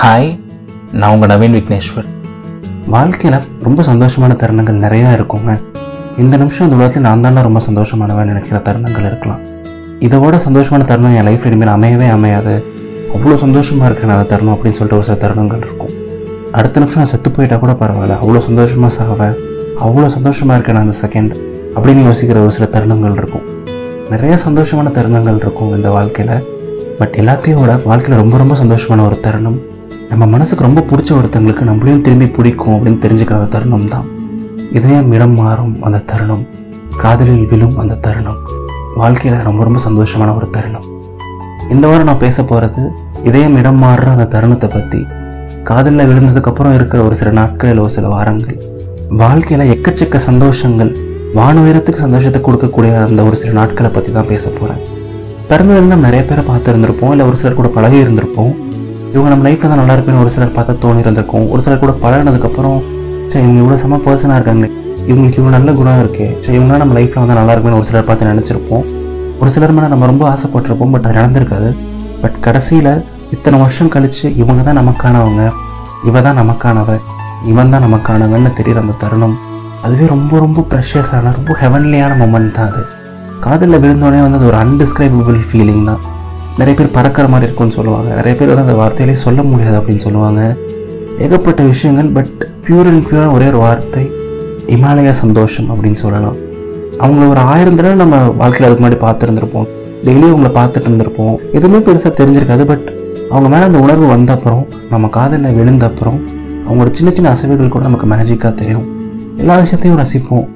Hi நான் உங்கள் நவீன் விக்னேஸ்வர். வாழ்க்கையில் ரொம்ப சந்தோஷமான தருணங்கள் நிறையா இருக்குங்க. இந்த நிமிஷம் இந்த உலகத்தில் நான் தானே ரொம்ப சந்தோஷமானவன் நினைக்கிற தருணங்கள் இருக்கலாம். இதோட சந்தோஷமான தருணம் என் லைஃப் இனிமேல் அமையவே அமையாது. அவ்வளோ சந்தோஷமாக இருக்கிற அந்த தருணம் அப்படின்னு சொல்லிட்டு ஒரு சில தருணங்கள் இருக்கும். அடுத்த நிமிஷம் நான் செத்து போயிட்டால் கூட பரவாயில்ல. அவ்வளோ சந்தோஷமாக சாவேன். அவ்வளோ சந்தோஷமாக இருக்கேன் அந்த செகண்ட் அப்படின்னு யோசிக்கிற ஒரு சில தருணங்கள் இருக்கும். நிறைய சந்தோஷமான தருணங்கள் இருக்கும் இந்த வாழ்க்கையில். பட் எல்லாத்தையும் விட வாழ்க்கையில் ரொம்ப ரொம்ப சந்தோஷமான ஒரு தருணம் நம்ம மனசுக்கு ரொம்ப பிடிச்ச ஒருத்தங்களுக்கு நம்மளையும் திரும்பி பிடிக்கும் அப்படின்னு தெரிஞ்சுக்கிற அந்த தருணம் தான் இதயம் இடம் மாறும் அந்த தருணம். காதலில் விழும் அந்த தருணம். வாழ்க்கையில் ரொம்ப ரொம்ப சந்தோஷமான ஒரு தருணம். இந்த வாரம் நான் பேச போகிறது இதயம் இடம் மாறுற அந்த தருணத்தை பற்றி காதலில் விழுந்ததுக்கப்புறம் இருக்கிற ஒரு சில நாட்கள் இல்லை ஒரு சில வாரங்கள். வாழ்க்கையில் எக்கச்சக்க சந்தோஷங்கள் வான உயரத்துக்கு சந்தோஷத்தை கொடுக்கக்கூடிய அந்த ஒரு சில நாட்களை பற்றி தான் பேச போகிறேன் பிறந்ததில் நம்ம நிறைய பேரை பார்த்து இருந்திருப்போம் இல்லை ஒரு சிலர் கூட பழகி இருந்திருப்போம். இவங்க நம்ம லைஃப்பில் தான் நல்லா இருப்பேன்னு ஒரு சிலர் பார்த்தா தோணி இருந்திருக்கும் ஒரு சிலர் கூட பழகினதுக்கப்புறம் சரி இவங்க இவ்வளோ செம்ம பர்சனாக இருக்காங்களே இவங்களுக்கு இவ்வளோ நல்ல குணம் இருக்கே சரி இவங்களாம் நம்ம லைஃப்பில் வந்து நல்லா இருக்குன்னு ஒரு சிலர் பார்த்து நினச்சிருப்போம். ஒரு சிலர் மேலே நம்ம ரொம்ப ஆசைப்பட்டிருப்போம் பட் அது நடந்திருக்காது. பட் கடைசியில் இத்தனை வருஷம் கழித்து இவங்க தான் நமக்கானவங்க. இவ தான் நமக்கானவ இவன் தான் நமக்கானவன்னு தெரியுற அந்த தருணம். அதுவே ரொம்ப ரொம்ப ப்ரெஷியஸான ரொம்ப ஹெவன்லியான மொமெண்ட் தான் அது. காதலில் விழுந்தோடனே வந்து அது ஒரு அன்டிஸ்கிரைபிள் ஃபீலிங் தான். நிறைய பேர் பறக்கிற மாதிரி இருக்கும்னு சொல்லுவாங்க. நிறைய பேர் வந்து அந்த வார்த்தையிலே சொல்ல முடியாது அப்படின்னு சொல்லுவாங்க. ஏகப்பட்ட விஷயங்கள் பட் பியூர் அண்ட் பியூராக ஒரே ஒரு வார்த்தை இமாலய சந்தோஷம் அப்படின்னு சொல்லலாம். அவங்கள ஒரு ஆயிரம் தடவை நம்ம வாழ்க்கையில் அதுக்கு முன்னாடி பார்த்துருந்துருப்போம். டெய்லியும் அவங்கள பார்த்துட்டு இருந்திருப்போம். எதுவுமே பெருசாக தெரிஞ்சிருக்காது பட் அவங்க மேலே அந்த உணர்வு வந்த அப்புறம் நம்ம காதலில் விழுந்த அப்புறம் அவங்களோட சின்ன சின்ன அசைவுகள் கூட நமக்கு மேஜிக்காக தெரியும். எல்லா விஷயத்தையும் ரசிப்போம்.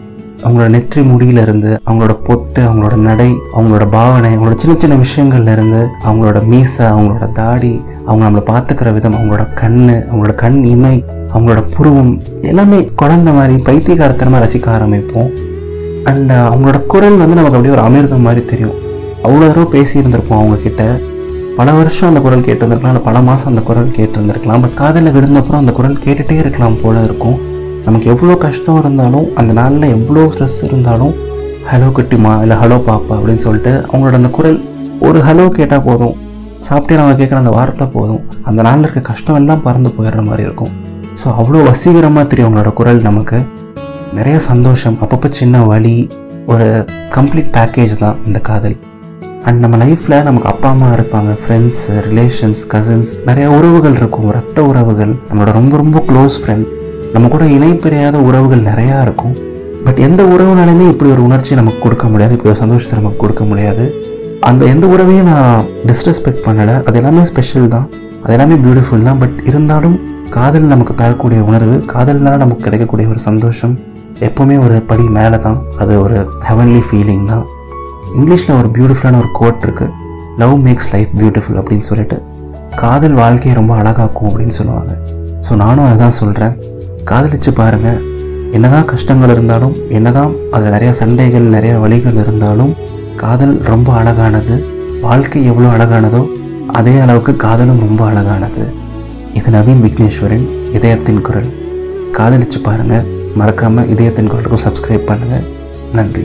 அவங்களோட நெற்றி முடியிலிருந்து அவங்களோட பொட்டு அவங்களோட நடை அவங்களோட பாவனை அவங்களோட சின்ன சின்ன விஷயங்கள்ல இருந்து அவங்களோட மீசை அவங்களோட தாடி அவங்க நம்மளை பார்த்துக்கிற விதம் அவங்களோட கண்ணு அவங்களோட கண் இமை அவங்களோட புருவம் எல்லாமே குழந்த மாதிரி பைத்தியகாரத்தனமாக ரசிக்க ஆரம்பிப்போம். அண்ட் uh, அவங்களோட குரல் வந்து நமக்கு அப்படியே ஒரு அமிர்தம் மாதிரி தெரியும். அவ்வளோ தூரம் பேசியிருந்திருப்போம் அவங்கக்கிட்ட பல வருஷம் அந்த குரல் கேட்டிருந்திருக்கலாம் இல்லை பல மாதம் அந்த குரல் கேட்டிருந்திருக்கலாம் பட் காதலில் விழுந்தப்புறம் அந்த குரல் கேட்டுகிட்டே இருக்கலாம் போல இருக்கும். நமக்கு எவ்வளோ கஷ்டம் இருந்தாலும் அந்த நாளில் எவ்வளோ ஸ்ட்ரெஸ் இருந்தாலும் ஹலோ குட்டிமா இல்லை ஹலோ பாப்பா அப்படின்னு சொல்லிட்டு அவங்களோட அந்த குரல் ஒரு ஹலோ கேட்டால் போதும். சாப்பிட்டே நம்ம கேட்குற அந்த வார்த்தை போதும். அந்த நாளில் இருக்க கஷ்டம் எல்லாம் பறந்து போயிடுற மாதிரி இருக்கும். ஸோ அவ்வளோ வசீகரமாக தெரியும் அவங்களோட குரல் நமக்கு. நிறைய சந்தோஷம். அப்பப்போ சின்ன வழி ஒரு கம்ப்ளீட் பேக்கேஜ் தான் இந்த காதல். அண்ட் நம்ம லைஃப்பில் நமக்கு அப்பா அம்மா இருப்பாங்க. ஃப்ரெண்ட்ஸ் ரிலேஷன்ஸ் கசின்ஸ் நிறைய உறவுகள் இருக்கும். ரத்த உறவுகள் நம்மளோட ரொம்ப ரொம்ப க்ளோஸ் ஃப்ரெண்ட் நம்ம கூட இணைப்பிரியாத உறவுகள் நிறையா இருக்கும். பட் எந்த உறவுனாலுமே இப்படி ஒரு உணர்ச்சி நமக்கு கொடுக்க முடியாது. இப்படி ஒரு சந்தோஷத்தை நமக்கு கொடுக்க முடியாது. அந்த எந்த உறவையும் நான் டிஸ்ரெஸ்பெக்ட் பண்ணலை. அது எல்லாமே ஸ்பெஷல் தான். அது எல்லாமே பியூட்டிஃபுல் தான். பட் இருந்தாலும் காதல் நமக்கு தரக்கூடிய உணர்வு காதல்னால நமக்கு கிடைக்கக்கூடிய ஒரு சந்தோஷம் எப்போவுமே ஒரு படி மேலே தான். அது ஒரு ஹெவன்லி ஃபீலிங் தான். இங்கிலீஷில் ஒரு பியூட்டிஃபுல்லான ஒரு கோட் இருக்குது லவ் மேக்ஸ் லைஃப் பியூட்டிஃபுல் அப்படின்னு சொல்லிட்டு. காதல் வாழ்க்கையை ரொம்ப அழகாக்கும் அப்படின்னு சொல்லுவாங்க. ஸோ நானும் அதுதான் சொல்கிறேன் காதலிச்சு பாருங்கள் என்னதான் கஷ்டங்கள் இருந்தாலும் என்னதான் அதில் நிறைய சண்டைகள் நிறைய வழிகள் இருந்தாலும் காதல் ரொம்ப அழகானது. வாழ்க்கை எவ்வளோ அழகானதோ அதே அளவுக்கு காதலும் ரொம்ப அழகானது. இது நவீன் விக்னேஸ்வரின் இதயத்தின் குரல். காதலிச்சு பாருங்கள் மறக்காமல் இதயத்தின் குரலுக்கும் சப்ஸ்கிரைப் பண்ணுங்கள் நன்றி.